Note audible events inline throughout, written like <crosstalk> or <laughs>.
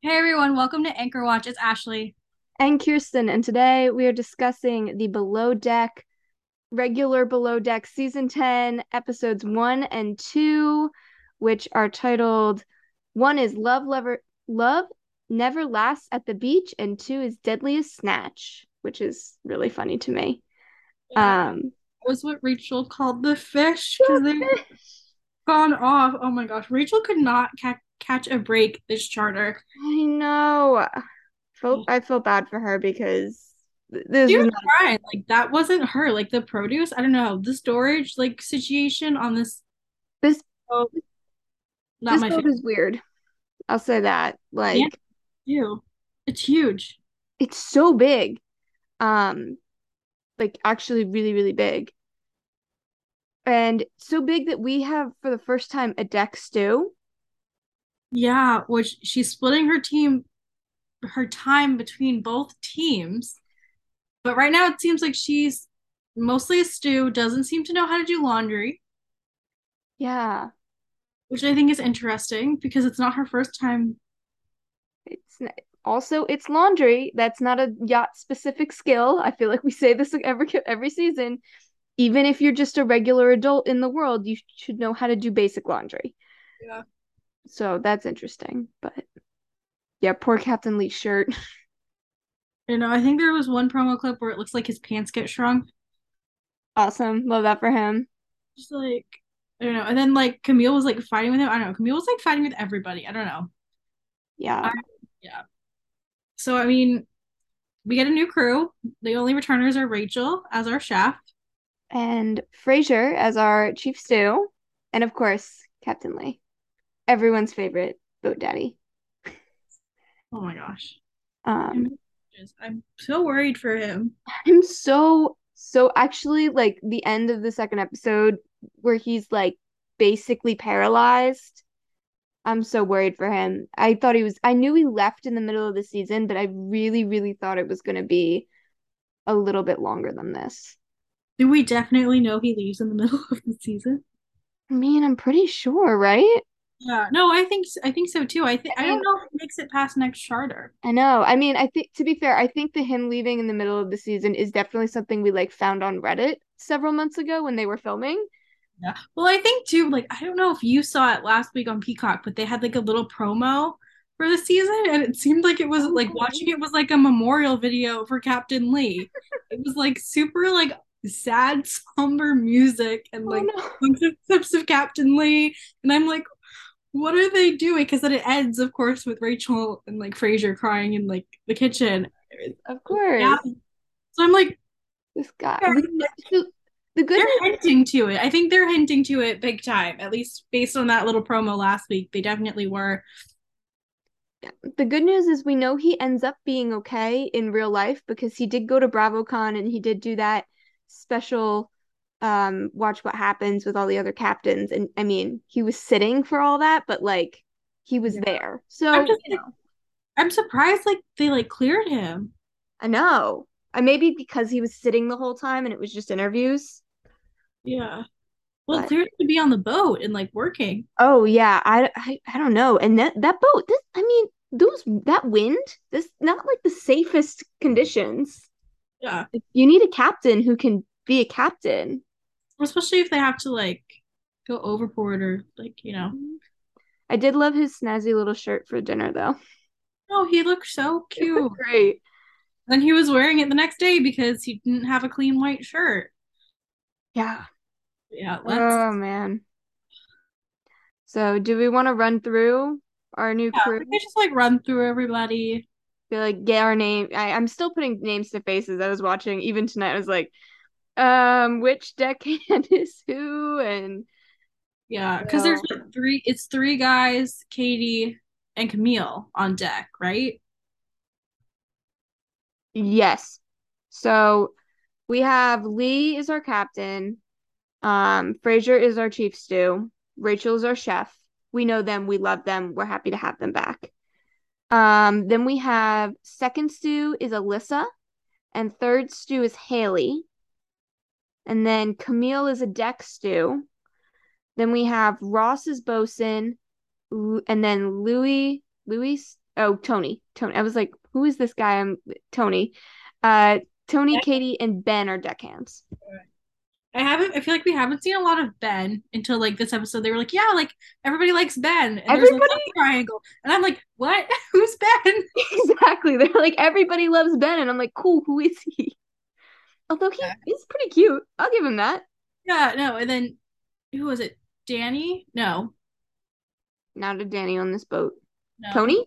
Hey everyone, welcome to Anchor Watch. It's Ashley. and Kierstin, and today we are discussing the Below Deck, regular Below Deck season 10, episodes 1 and 2, which are titled one is Love Lever Love Never Lasts at the Beach, and two is Deadliest Snatch, which is really funny to me. Um That was what Rachel called the fish because they've gone off. Oh my gosh, Rachel could not ca- catch a break this charter. I know. Felt, I feel bad for her because th- this was was not crying. Like that wasn't her. Like the produce, I don't know. The storage like situation on this this oh, not this boat is weird. I'll say that. Like Yeah, ew. It's huge. it's so big. Um, like actually really, really big. And so big that we have for the first time a deck stew. Yeah, which she's splitting her team her time between both teams. But right now it seems like she's mostly a stew, doesn't seem to know how to do laundry, Yeah. which I think is interesting because it's not her first time. It's n- also it's laundry. That's not a yacht specific skill. I feel like we say this every every season. Even if you're just a regular adult in the world, you should know how to do basic laundry. Yeah. So that's interesting. But yeah, poor Captain Lee's shirt. <laughs> You know, I think there was one promo clip where it looks like his pants get shrunk. Awesome. Love that for him. Just like I don't know. And then like Camille was like fighting with him. I don't know. Camille was like fighting with everybody. I don't know. Yeah. I, yeah. So I mean, we get a new crew. The only returners are Rachel as our chef. and Fraser as our chief stew, and of course Captain Lee, everyone's favorite boat daddy. Oh my gosh. Um, I'm so worried for him. I'm so so actually like the end of the second episode where he's like basically paralyzed. I'm so worried for him. I thought he was. I knew he left in the middle of the season, but I really, really thought it was going to be a little bit longer than this. Do we definitely know he leaves in the middle of the season? I mean, I'm pretty sure, right? Yeah, no, I think I think so too. I think I don't know if it makes it past next charter. I know. I mean, I think to be fair, I think the him leaving in the middle of the season is definitely something we like found on Reddit several months ago when they were filming. Yeah. Well, I think too, like I don't know if you saw it last week on Peacock, but they had like a little promo for the season, and it seemed like it was oh, like watching it was like a memorial video for Captain Lee. It was like super like sad, somber music and Oh like no. bunch of clips of Captain Lee, and I'm like, what are they doing? Because then it ends, of course, with Rachel and like Fraser crying in like the kitchen. Of course. Yeah. So I'm like, This guy. they're, The, good they're hinting to it. I think they're hinting to it big time. At least based on that little promo last week, they definitely were. the good news is we know he ends up being okay in real life because he did go to BravoCon and he did do that special um watch what happens with all the other captains and I mean, he was sitting for all that, but like he was Yeah. there. So, I'm just you know, I'm surprised like they like cleared him. I know. Uh, maybe because he was sitting the whole time and it was just interviews. Yeah. Well, But cleared to be on the boat and like working. oh yeah, I, I I don't know. And that that boat, this I mean, those that wind, this not like the safest conditions. Yeah. You need a captain who can be a captain. Especially if they have to like go overboard or like, you know. Mm-hmm. I did love his snazzy little shirt for dinner though. Oh, he looked so cute. great. Then he was wearing it the next day because he didn't have a clean white shirt. Yeah. Yeah, let's Oh man. So do we want to run through our new yeah, crew? we just like run through everybody. Be like get our name. I, I'm still putting names to faces. I was watching even tonight. I was like, um, which deckhand <laughs> is who? And Yeah, because there's what, three it's three guys, Katie and Camille on deck, right? yes. So we have Lee is our captain. Um, Fraser is our chief stew. Rachel is our chef. We know them. We love them. We're happy to have them back. Um, then we have second stew is Alissa, and third stew is Haley. And then Camille is a deck stew. Then we have Ross as bosun, and then Louis, Louis, oh Tony. Tony. I was like, who is this guy? I'm Tony. Uh Tony, Yeah. Katie, and Ben are deckhands. I haven't. I feel like we haven't seen a lot of Ben until like this episode. They were like, "Yeah, like everybody likes Ben." And there's a Everybody- triangle, and I'm like, "What? <laughs> Who's Ben?" <laughs> exactly. They're like everybody loves Ben, and I'm like, cool. Who is he? Although he is pretty cute. I'll give him that. Yeah, no. And then who was it? Danny? No, Not a Danny on this boat. no. Tony?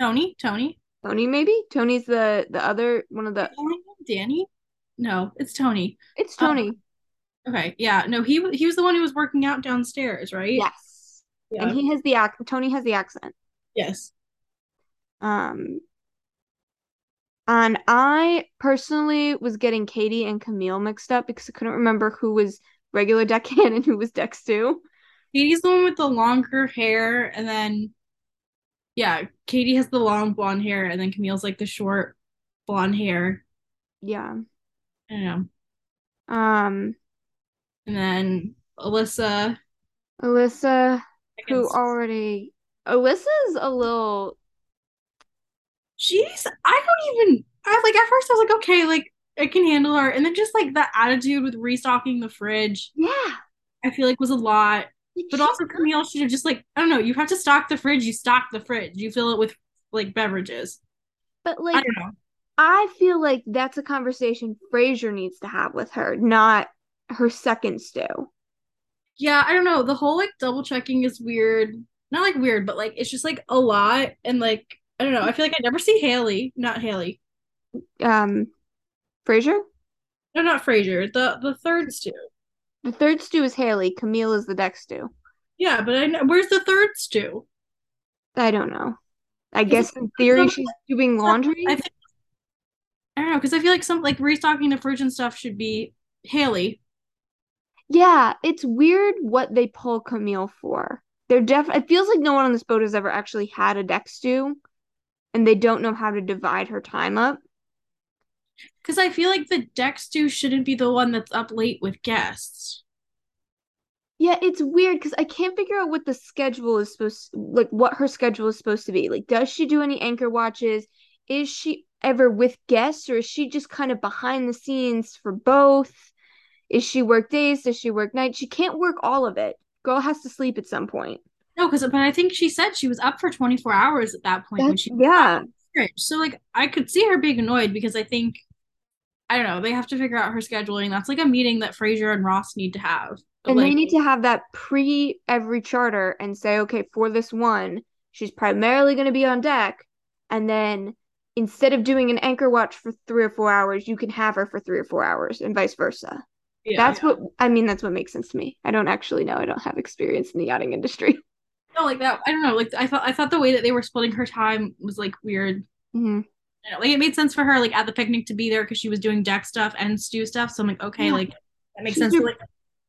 Tony? Tony? Tony, maybe? Tony's the the other one of the. Danny? No, it's Tony. It's Uh, Tony. Okay, yeah, no, he he was the one who was working out downstairs, right? yes. yeah. And he has the ac- Tony has the accent. yes. Um, and I personally was getting Katie and Camille mixed up because I couldn't remember who was regular deckhand <laughs> and who was deck stew. Katie's the one with the longer hair, and then yeah, Katie has the long blonde hair, and then Camille's like the short blonde hair. Yeah. Know. Um, And then Alissa, Alissa, who already Alissa's a little she's I don't even I like at first I was like, okay, like I can handle her, and then just like the attitude with restocking the fridge, yeah. I feel like was a lot. Like, But also Camille should have just like I don't know, you have to stock the fridge, you stock the fridge, you fill it with like beverages. But I like don't know. I feel like that's a conversation Fraser needs to have with her, not her second stew. Yeah, I don't know. The whole like double checking is weird. Not like weird, but like it's just like a lot and like I don't know. I feel like I never see Haley, not Haley. Um Fraser? No, not Fraser. The the third stew. The third stew is Haley. Camille is the deck stew. Yeah, but I know where's the third stew? I don't know. I guess in theory some- she's doing laundry. I think I don't know because I feel like some like restocking the fridge and stuff should be Haley. Yeah, it's weird what they pull Camille for. They're def it feels like no one on this boat has ever actually had a deck stew, and they don't know how to divide her time up. Because I feel like the deck stew shouldn't be the one that's up late with guests. Yeah, it's weird because I can't figure out what the schedule is supposed like what her schedule is supposed to be. Like, does she do any anchor watches? Is she ever with guests or is she just kind of behind the scenes for both? Is she work days? Does she work nights? She can't work all of it. Girl has to sleep at some point. No, because but I think she said she was up for 24 hours at that point when she yeah. So like I could see her being annoyed because I think I don't know, they have to figure out her scheduling. That's like a meeting that Fraser and Ross need to have. And they need to have that pre every charter and say, okay, for this one, she's primarily going to be on deck. And then instead of doing an anchor watch for three or four hours, you can have her for three or four hours and vice versa. yeah, that's yeah. what I mean. That's what makes sense to me. I don't actually know. I don't have experience in the yachting industry. No like that. I don't know. Like I thought I thought the way that they were splitting her time was like weird. Mhm. Don't know, like it made sense for her like at the picnic to be there because she was doing deck stuff and stew stuff. So I'm like, okay, Yeah. like that makes sense. like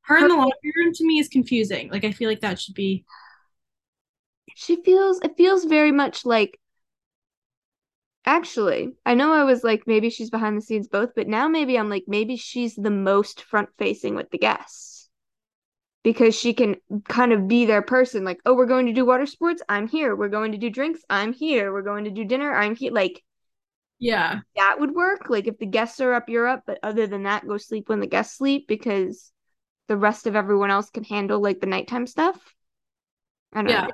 her in the her- laundry room to me is confusing. Like I feel like that should be She feels it feels very much like actually, I know I was like maybe she's behind the scenes both, but now maybe I'm like maybe she's the most front facing with the guests. Because she can kind of be their person, like, oh, we're going to do water sports, I'm here. We're going to do drinks, I'm here. We're going to do dinner, I'm here. Like yeah. that would work. Like if the guests are up, you're up, but other than that, go sleep when the guests sleep because the rest of everyone else can handle like the nighttime stuff. I don't Yeah. know.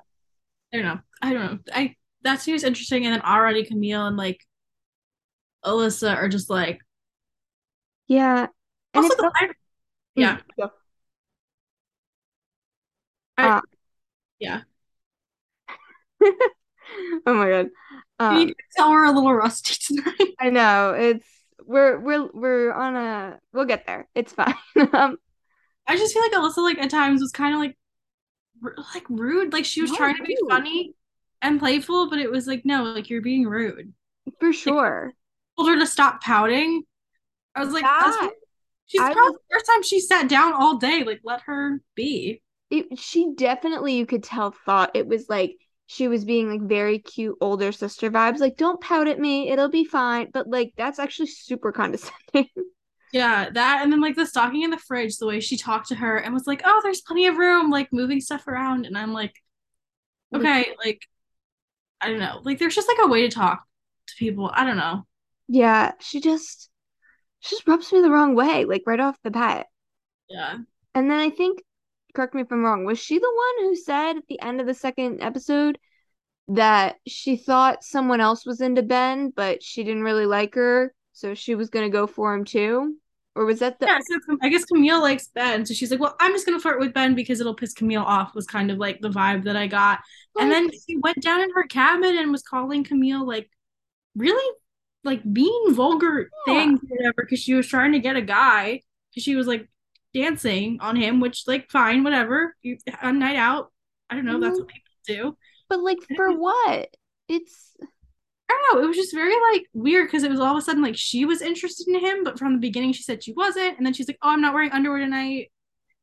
I don't know. I don't know. I that seems interesting. And then already Camille and like Alissa are just like Yeah. And also the, I, yeah. Mm, go. I- Uh, yeah. <laughs> oh my god. you Um, can tell we're a little rusty <laughs> tonight. I know it's we're we're we're on a we'll get there. It's fine. <laughs> um, I just feel like Alissa like at times was kind of like r- like rude. Like she was trying to be funny and playful, but it was like no, like you're being rude. for sure. Told her to stop pouting. I was like, that's she's I probably the first time she sat down all day. Like let her be. It she definitely you could tell thought it was like she was being like very cute older sister vibes like don't pout at me it'll be fine but like that's actually super condescending <laughs> Yeah, that and then like the stocking in the fridge, the way she talked to her and was like, "Oh, there's plenty of room," like moving stuff around, and I'm like, Like- okay, like, I don't know. Like there's just like a way to talk to people. I don't know. Yeah, she just she just rubs me the wrong way, like right off the bat. Yeah. And then I think, correct me if I'm wrong, was she the one who said at the end of the second episode that she thought someone else was into Ben, but she didn't really like her, so she was gonna go for him too? Or was that the Yeah, so I guess Camille likes Ben. So she's like, Well, I'm just gonna flirt with Ben because it'll piss Camille off, was kind of like the vibe that I got. And then she went down in her cabin and was calling Camille like really like mean, vulgar Yeah. things, or whatever, because she was trying to get a guy. Because she was like dancing on him, which like fine, whatever. You a night out. I don't know, that's mm-hmm. what people do. But like for what? It's I don't know. It was just very like weird because it was all of a sudden like she was interested in him, but from the beginning she said she wasn't, and then she's like, "Oh, I'm not wearing underwear tonight,"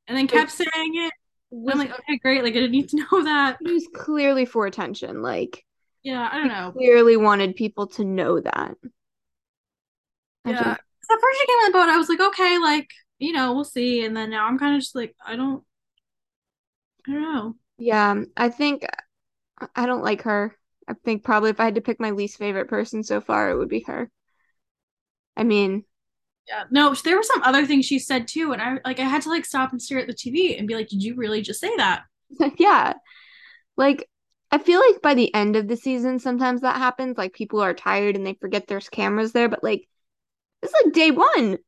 and then kept saying it. And I'm like, "Okay, great. Like I didn't need to <laughs> know that." it was clearly for attention. Like Yeah, I don't know. clearly wanted people to know that. Yeah. So first she came on the boat, I was like, "Okay, like you know, we'll see," and then now I'm kind of just like, I don't, I don't know. yeah, I think I don't like her. I think probably if I had to pick my least favorite person so far, it would be her. I mean, Yeah, no, there were some other things she said too, and I like I had to like stop and stare at the TV and be like, "Did you really just say that?" <laughs> yeah. Like I feel like by the end of the season sometimes that happens, like people are tired and they forget there's cameras there, but like it's like day 1.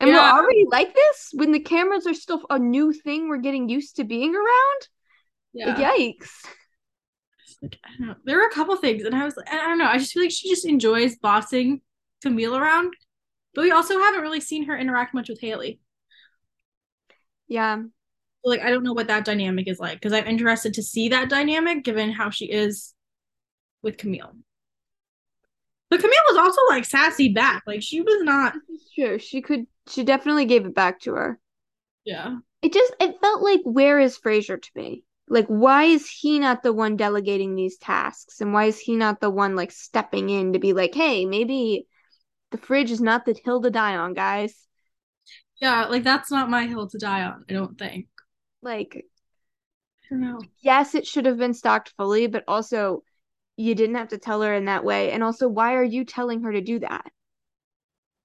And we're already like this when the cameras are still a new thing we're getting used to being around. Yeah. Yikes. like I don't know. There were a couple things, and I was like, I don't know. I just feel like she just enjoys bossing Camille around, but we also haven't really seen her interact much with Haley. Yeah. Like I don't know what that dynamic is like because I'm interested to see that dynamic given how she is with Camille. But Camille was also like sassy back. Like she was not. True. She could she definitely gave it back to her. Yeah. It just it felt like where is Fraser to me? Like why is he not the one delegating these tasks and why is he not the one like stepping in to be like, "Hey, maybe the fridge is not the hill to die on, guys." Yeah. Like that's not my hill to die on. I don't think. Like I don't know. yes, it should have been stocked fully, but also you didn't have to tell her in that way. And also, why are you telling her to do that?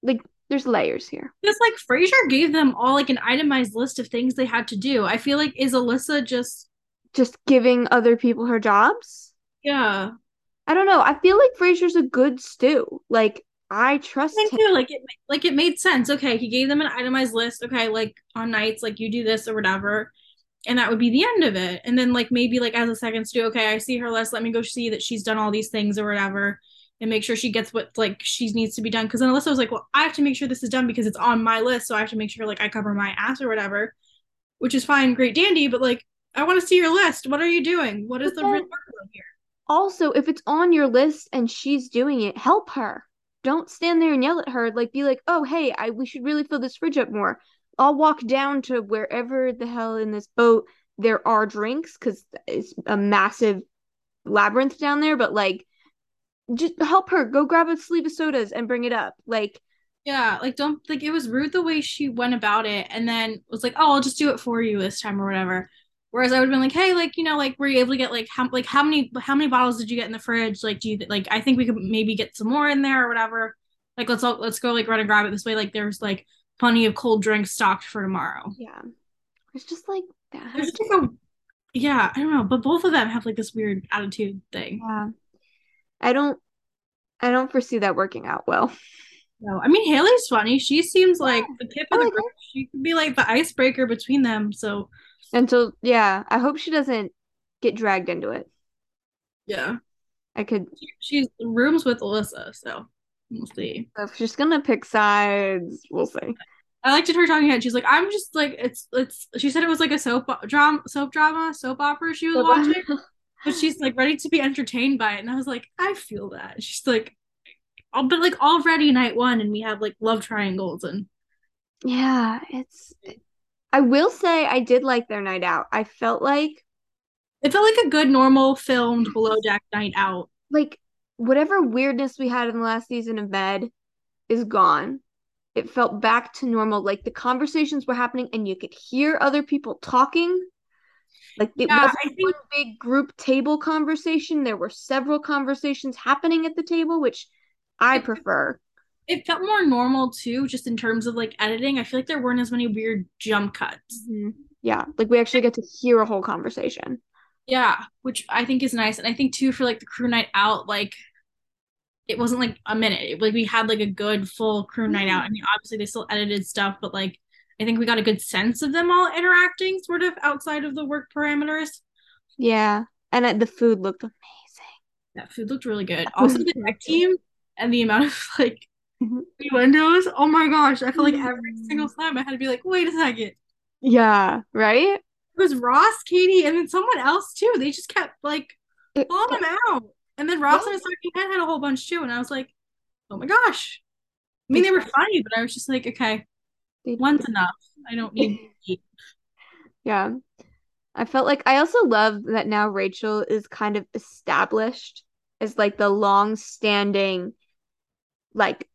Like, there's layers here. Because like Fraser gave them all like an itemized list of things they had to do. I feel like is Alissa just Just giving other people her jobs. yeah. I don't know. I feel like Fraser's a good stew. Like, I trust Same him. too. Like it, like it made sense. Okay, he gave them an itemized list. Okay, like on nights, like you do this or whatever, and that would be the end of it. And then like maybe like as a second stew, okay, I see her list. Let me go see that she's done all these things or whatever, and make sure she gets what like she needs to be done. Because then Alissa was like, well, I have to make sure this is done because it's on my list, so I have to make sure like I cover my ass or whatever, which is fine, great dandy. But like, I want to see your list. What are you doing? What is But the real workload here? Also, if it's on your list and she's doing it, help her. Don't stand there and yell at her. Like, be like, oh, hey, I we should really fill this fridge up more. I'll walk down to wherever the hell in this boat there are drinks because it's a massive labyrinth down there. But like, just help her. Go grab a sleeve of sodas and bring it up. Like, Yeah, like don't like it was rude the way she went about it and then was like, "Oh, I'll just do it for you this time or whatever." Whereas I would have been like, "Hey, like, you know, like were you able to get like how like how many how many bottles did you get in the fridge? Like do you like I think we could maybe get some more in there or whatever. Like let's all let's go like run and grab it this way like there's like plenty of cold drinks stocked for tomorrow." yeah, it's just like that. There's just a yeah, I don't know, but both of them have like this weird attitude thing. Yeah, I don't. I don't foresee that working out well. No, I mean Haley's funny. She seems like the tip of the her. group. She could be like the icebreaker between them. So Until yeah, I hope she doesn't get dragged into it. yeah. I could she's rooms with Alissa, so we'll see. if she's gonna pick sides, we'll see. I liked it her talking head. She's like, I'm just like it's it's. She said it was like a soap drama, soap drama, soap opera she was watching, <laughs> but she's like ready to be entertained by it. And I was like, I feel that. She's like, oh, but like already night one, and we have like love triangles and yeah, it's. I will say I did like their night out. I felt like it felt like a good normal filmed below deck night out. like whatever weirdness we had in the last season of Med is gone. It felt back to normal. Like the conversations were happening and you could hear other people talking. Like it Yeah, wasn't I think- one big group table conversation. There were several conversations happening at the table, which I prefer. It felt more normal too, just in terms of like editing. I feel like there weren't as many weird jump cuts. Mhm. Yeah, like we actually get to hear a whole conversation. Yeah, which I think is nice. And I think too for like the crew night out, like it wasn't like a minute. It- like we had like a good full crew night out. I mean, obviously they still edited stuff, but like I think we got a good sense of them all interacting sort of outside of the work parameters. Yeah, and uh, the food looked amazing. That food looked really good. <laughs> Also the tech team and the amount of <laughs> like Mhm. windows. Oh my gosh. I feel like every Mm. single time I had to be like, wait a second. Yeah, right? It was Ross, Katie, and then someone else too. They just kept like calling them out. And then Ross and his talking head had a whole bunch too. And I was like, oh my gosh. I mean, they were funny, but I was just like, okay, They- one's enough. I don't need. <laughs> Yeah. I felt like I also love that now Rachel is kind of established as like the long-standing like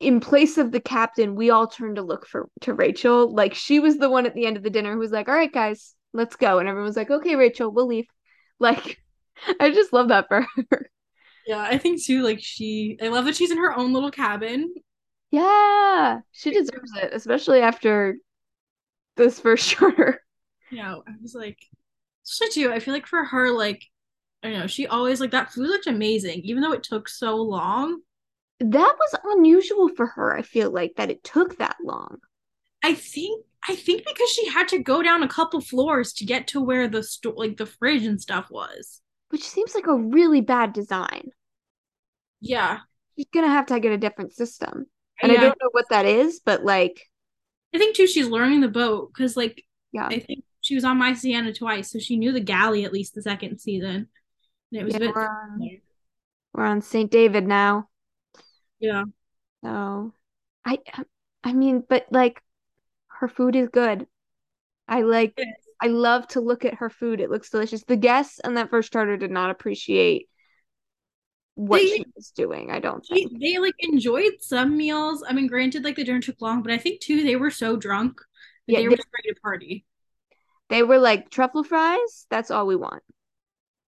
in place of the captain, we all turned to look for to Rachel. Like she was the one at the end of the dinner who was like, "All right, guys, let's go." And everyone was like, "Okay, Rachel, we'll leave." <laughs> Like I just love that for her. Yeah, I think too, like she I love that she's in her own little cabin. Yeah, she deserves it, especially after this first. You know, I was like, especially too, I feel like for her, like, I don't know, she always like that food looked amazing, even though it took so long. That was unusual for her, I feel like that it took that long. I think I think because she had to go down a couple floors to get to where the store like the fridge and stuff was. Which seems like a really bad design. Yeah. She's gonna have to get a different system. And yeah. I don't know what that is, but like, I think too she's learning the boat because like yeah. I think she was on My Seanna twice, so she knew the galley at least the second season. And it was Yeah, a bit we're on, we're on St. David now. yeah. So I I mean, but like her food is good. I like. I love to look at her food. It looks delicious. The guests on that first charter did not appreciate what They- she was doing, I don't She, they like enjoyed some meals. I mean, granted, like the dinner took long, but I think too they were so drunk that Yeah, they were they- just ready to party. They were like truffle fries, that's all we want.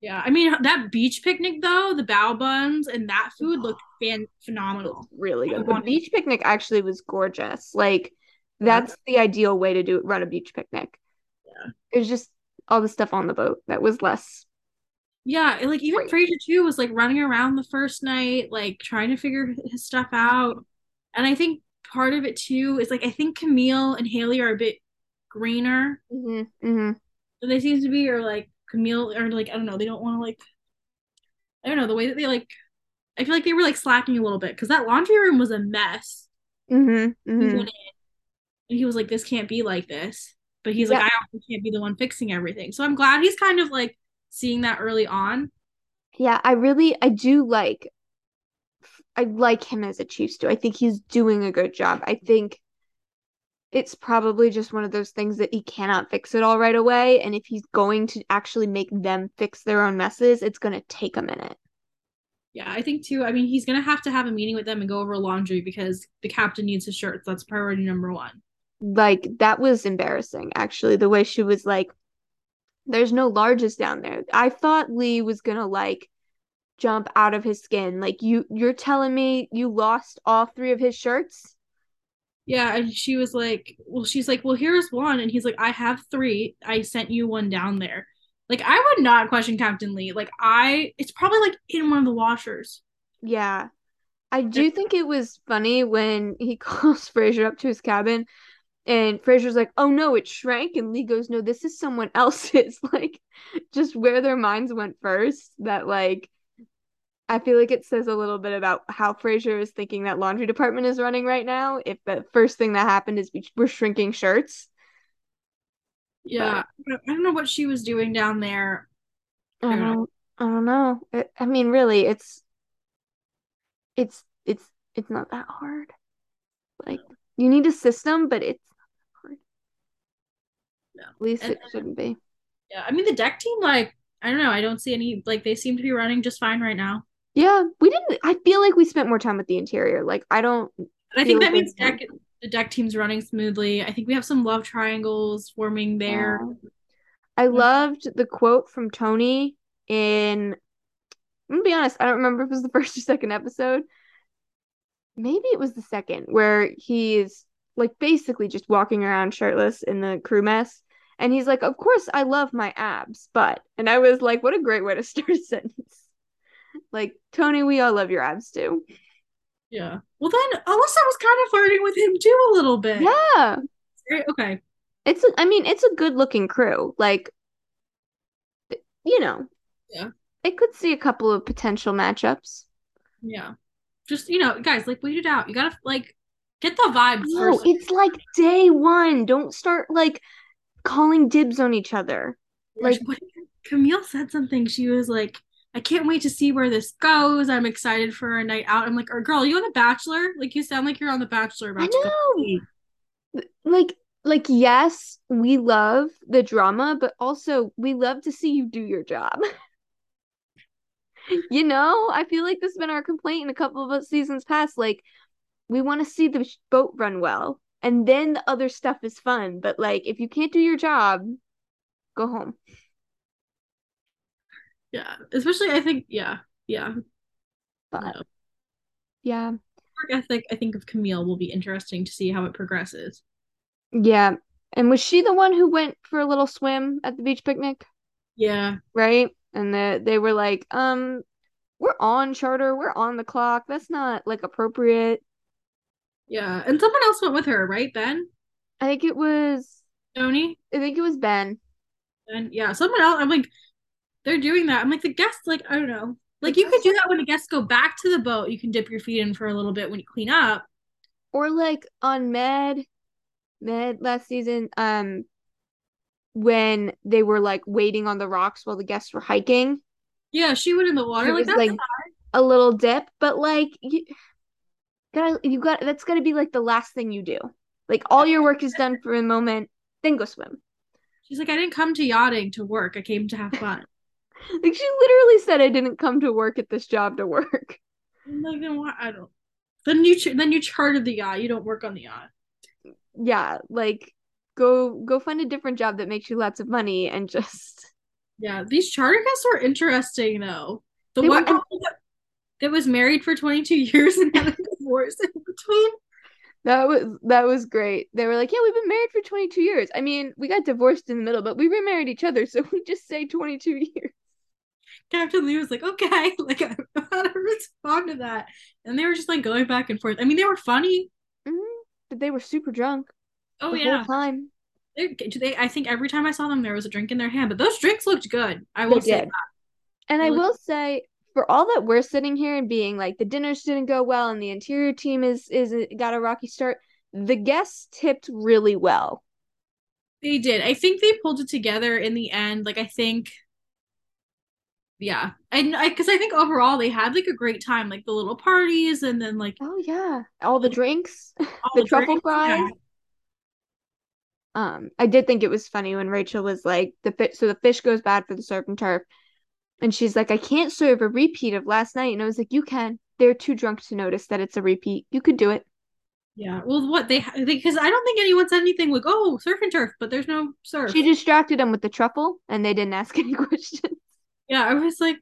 Yeah, I mean that beach picnic though, the bao buns and that oh. food looked fan phenomenal. Really good. The beach picnic actually was gorgeous. Like that's the ideal way to do run a beach picnic. Yeah. It was just all the stuff on the boat that was less. Yeah, like even Right. Fraser too was like running around the first night, like trying to figure his stuff out. And I think part of it too is like I think Camille and Haley are a bit greener hmm hmm than they seem to be, or like Camille or like I don't know, they don't want to like I don't know the way that they like. I feel like they were like slacking a little bit because that laundry room was a mess. hmm He went in and he was like, "This can't be like this," but he's like, "I can't be the one fixing everything." So I'm glad he's kind of like seeing that early on. Yeah, I really I do like I like him as a chief stew. I think he's doing a good job. I think it's probably just one of those things that he cannot fix it all right away. And if he's going to actually make them fix their own messes, it's going to take a minute. Yeah, I think too. I mean, he's gonna have to have a meeting with them and go over laundry because the captain needs his shirts. That's priority number one. Like, that was embarrassing, actually, the way she was like, there's no larges down there. I thought Lee was going to like jump out of his skin. Like, you, you're telling me you lost all three of his shirts? Yeah, and she was like, "Well, she's like, well, here's one," and he's like, "I have three. I sent you one down there." Like, I would not question Captain Lee. Like, I, it's probably like in one of the washers. Yeah. I do think it was funny when he <laughs> calls Fraser up to his cabin and Fraser's like, oh no, it shrank. And Lee goes, no, this is someone <laughs> else's. <laughs> Like, just where their minds went first. That, like, I feel like it says a little bit about how Fraser is thinking that laundry department is running right now. If the first thing that happened is we- we're shrinking shirts. Yeah, I don't know what she was doing down there. I don't, I don't know. It, I mean, really, it's, it's, it's, it's not that hard. Like, you need a system, but it's not that hard. At least And- it shouldn't be. Yeah, I mean the deck team, like, I don't know. I don't see any. Like, they seem to be running just fine right now. Yeah, we didn't. I feel like we spent more time with the interior. Like, I don't. I think like that means deck the deck team's running smoothly. I think we have some love triangles forming there. uh, I loved the quote from Tony in I'm gonna be honest, I don't remember if it was the <laughs> first or second episode. Maybe it was the second, where he's like basically just walking around shirtless in the crew mess. And he's like, Of course I love my abs, but and I was like, what a great way to <laughs> start a sentence. Like, Tony, we all love your abs too. Yeah. Well then Alissa was kind of flirting with him too a little bit. Yeah. Okay. It's a, I mean, it's a good looking crew. Like you know. Yeah. It could see a couple of potential matchups. Yeah. Just, you know, guys, like wait it out. You gotta like get the vibes No, first. it's like day one. Don't start like calling dibs on each other. Like What- Camille said something. She was like, I can't wait to see where this goes. I'm excited for a night out. I'm like, or girl, you on The Bachelor? Like you sound like you're on The Bachelor about I know. like like yes, we love the drama, but also we love to see you do your job. <laughs> you know, I feel like this has been our complaint in a couple of seasons past. Like, we want to see the boat run well, and then the other stuff is fun. But like, if you can't do your job, go home. Yeah. Especially I think, yeah, yeah. But No. yeah, Work ethic, I think of Camille will be interesting to see how it progresses. yeah. And was she the one who went for a little swim at the beach picnic? Yeah. right? And the, they were like, um, we're on charter, we're on the clock. That's not like appropriate. Yeah. And someone else went with her, right? Ben? I think it was, Tony? I think it was Ben. And yeah, someone else. I'm like, they're doing that. I'm like, the guests, like, I don't know. Like, you could do that when the guests go back to the boat. You can dip your feet in for a little bit when you clean up. Or like on Med, Med last season, um, when they were like waiting on the rocks while the guests were hiking. Yeah, she went in the water. It Like, was that's like a little dip, but like you gotta you got that's gotta be like the last thing you do. Like all your work is done for a moment, then go swim. she's like, I didn't come to yachting to work. I came to have fun. <laughs> Like she literally said I didn't come to work at this job to work. I'm like, then what? I don't. Then you ch- then you chartered the yacht. You don't work on the yacht. Yeah, like go go find a different job that makes you lots of money and just Yeah, these charter guests were interesting though. The They one were- that was married for 22 years and had a <laughs> divorce in between. that was that was great. They were like, "Yeah, we've been married for 22 years." I mean, we got divorced in the middle, but we remarried each other, so <laughs> we just say 22 years. Captain Lee was like, okay, <laughs> like I don't know how to respond to that. And they were just like going back and forth. I mean, they were funny. Mhm. But they were super drunk Oh the yeah. time. They, they, I think every time I saw them, there was a drink in their hand. But those drinks looked good. I They will say that. And I Really? will say, for all that we're sitting here and being like the dinners didn't go well and the interior team is is got a rocky start, the guests tipped really well. They did. I think they pulled it together in the end. Like I think, yeah, and I because I think overall they had like a great time, like the little parties, and then like Oh yeah, all the drinks, <laughs> all the truffle drinks. fries. Yeah. Um, I did think it was funny when Rachel was like, the fish, so the fish goes bad for the surf and turf, and she's like, I can't serve a repeat of last night, and I was like, you can. They're too drunk to notice that it's a repeat. You could do it. Yeah. Well, what they because I don't think anyone said anything like, "Oh, surf and turf," but there's no surf. She distracted them with the truffle, and they didn't ask <laughs> any questions. yeah, I was like,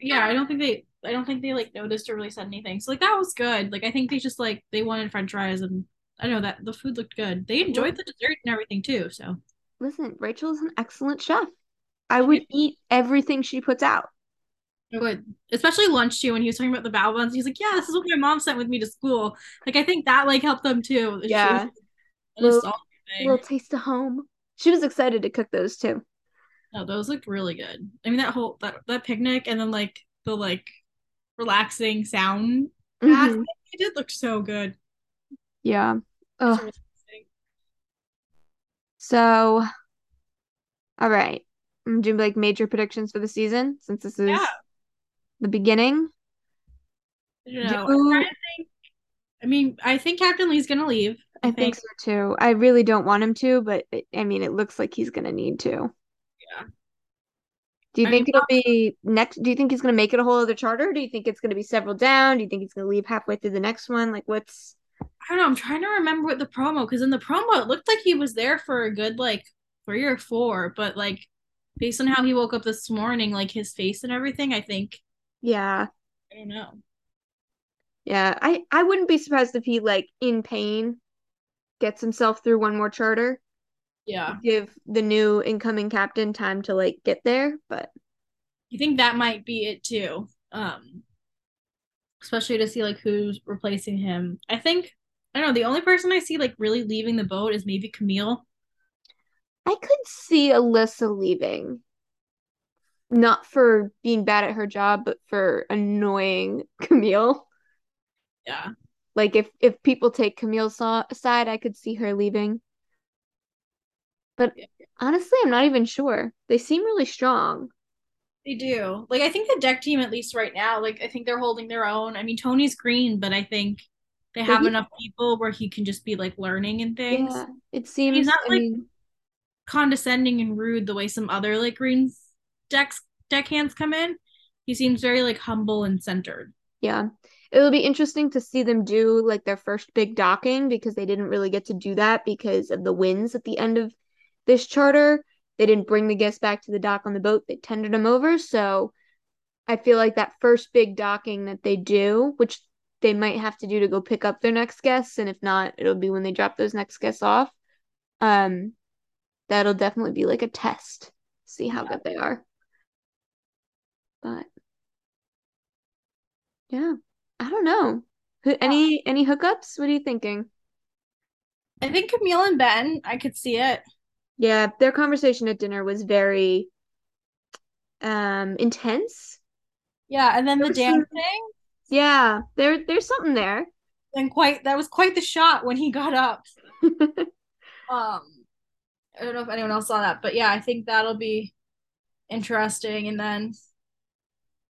yeah, I don't think they, I don't think they like noticed or really said anything. So like that was good. Like I think they just like they wanted French fries, and I know that the food looked good. They enjoyed the dessert and everything too. So Listen, Rachel is an excellent chef. I would eat everything she puts out. I would, especially lunch too. When he was talking about the bao buns, he's like, "Yeah, this is what my mom sent with me to school." Like I think that like helped them too. Yeah. was a Little- little taste of home. She was excited to cook those too. No, those looked really good. I mean, that whole that that picnic and then like the like relaxing sound bath, Mhm. it did look so good. Yeah. That's Ugh. what I was saying. So, all right. I'm doing like major predictions for the season since this is Yeah. the beginning. I know. Do- to think. I mean, I think Captain Lee's gonna leave. I think so too. I really don't want him to, but it, I mean, it looks like he's gonna need to. Yeah. Do you I think mean, it'll be next? Do you think he's gonna make it a whole other charter? Do you think it's gonna be several down? Do you think he's gonna leave halfway through the next one? Like, what's I don't know. I'm trying to remember what the promo because in the promo it looked like he was there for a good like three or four, but like based on how he woke up this morning, like his face and everything, I think Yeah. I don't know. Yeah. I I wouldn't be surprised if he like in pain gets himself through one more charter. Yeah. Give the new incoming captain time to like get there, but I think that might be it too. Um especially to see like who's replacing him. I think I don't know, the only person I see like really leaving the boat is maybe Camille. I could see Alissa leaving. Not for being bad at her job, but for annoying <laughs> Camille. Yeah. Like if if people take Camille's so- side, I could see her leaving. But Yeah. honestly, I'm not even sure. They seem really strong. They do. Like I think the deck team, at least right now, like I think they're holding their own. I mean, Tony's green, but I think they have enough people where he can just be like learning and things. Yeah, it seems. He's not, I like- mean, Condescending and rude the way some other like green decks deckhands come in. He seems very like humble and centered. yeah, it'll be interesting to see them do like their first big docking because they didn't really get to do that because of the winds at the end of this charter. They didn't bring the guests back to the dock on the boat. They tendered them over. So I feel like that first big docking that they do, which they might have to do to go pick up their next guests, and if not, it'll be when they drop those next guests off. Um, that'll definitely be like a test. See how good they are. But yeah, I don't know. Who- Any any hookups? What are you thinking? I think Camille and Ben, I could see it. Yeah, their conversation at dinner was very um intense. Yeah, and then There the some- dancing, Yeah, there there's something there. and quite that was quite the shot when he got up. <laughs> Um, I don't know if anyone else saw that, but yeah, I think that'll be interesting. And then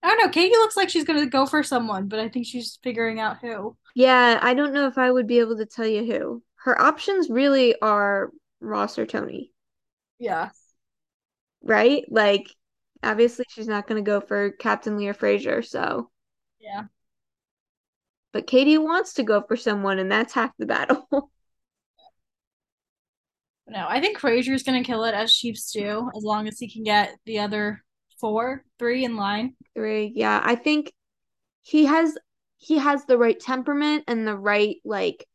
I don't know, Katie looks like she's gonna go for someone, but I think she's figuring out who. Yeah, I don't know if I would be able to tell you who. Her options really are Ross or Tony, Yeah. right? Like, obviously she's not going to go for Captain Leah Fraser, so. Yeah. But Katie wants to go for someone, and that's half the battle. <laughs> No, I think Fraser's gonna kill it as Chief stew, as long as he can get the other four, three in line. Three, yeah, I think he has he has the right temperament and the right like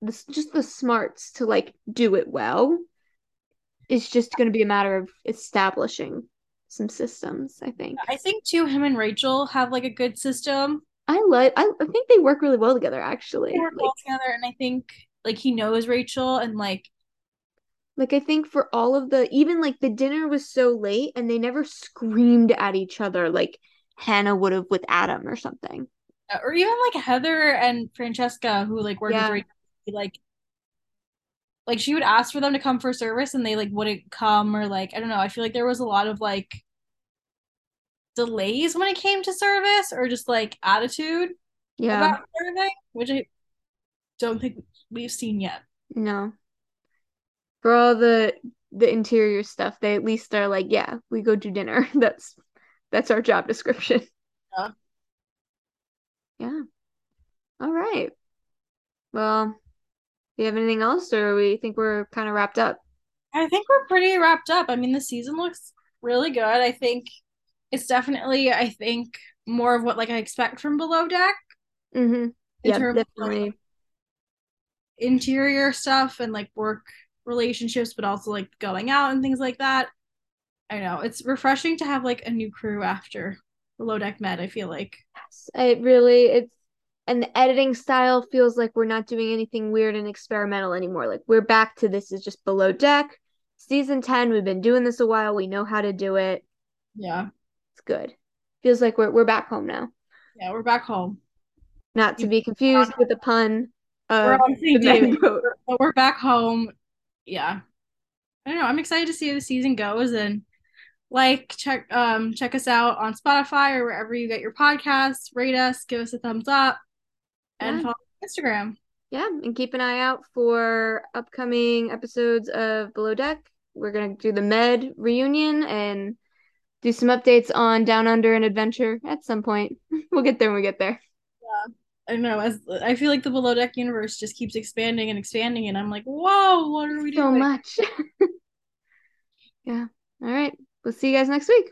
this just the smarts to like do it well. It's just going to be a matter of establishing some systems, I think. I think too, him and Rachel have like a good system. I like I, I think they work really well together actually. They work Like, well together, and I think like he knows Rachel, and like like I think for all of the even like the dinner was so late and they never screamed at each other like Hannah would have with Adam or something. Uh, or even like Heather and Francesca who like work Yeah. with Rachel, like like she would ask for them to come for service and they like wouldn't come or like I don't know. I feel like there was a lot of like delays when it came to service or just like attitude Yeah. about serving, which I don't think we've seen yet. No. For all the the interior stuff, they at least are like, yeah, we go do dinner. <laughs> That's that's our job description. Yeah. Yeah. All right. Well, do you have anything else or we think we're kind of wrapped up? I think we're pretty wrapped up. I mean, the season looks really good. I think it's definitely, I think, more of what like I expect from Below Deck Mm-hmm. in Yeah, terms of definitely. like, interior stuff and like work relationships, but also like going out and things like that. I know it's refreshing to have like a new crew after Below Deck Med. I feel like Yes, It really it's and the editing style feels like we're not doing anything weird and experimental anymore. Like we're back to this is just below deck. Season 10, we've been doing this a while. We know how to do it. yeah, It's good. Feels like we're we're back home now. yeah, we're back home. Not to be confused with the pun We're of on the the same boat. <laughs> but we're back home. Yeah. I don't know. I'm excited to see how the season goes and like check um check us out on Spotify or wherever you get your podcasts. Rate us, give us a thumbs up, and Yeah. follow us on Instagram. Yeah, and keep an eye out for upcoming episodes of Below Deck. We're gonna do the Med reunion and do some updates on Down Under and Adventure at some point. <laughs> We'll get there when we get there. I don't know. As I feel like the below deck universe just keeps expanding and expanding, and I'm like, whoa, what are we so doing? So much. <laughs> yeah. All right. We'll see you guys next week.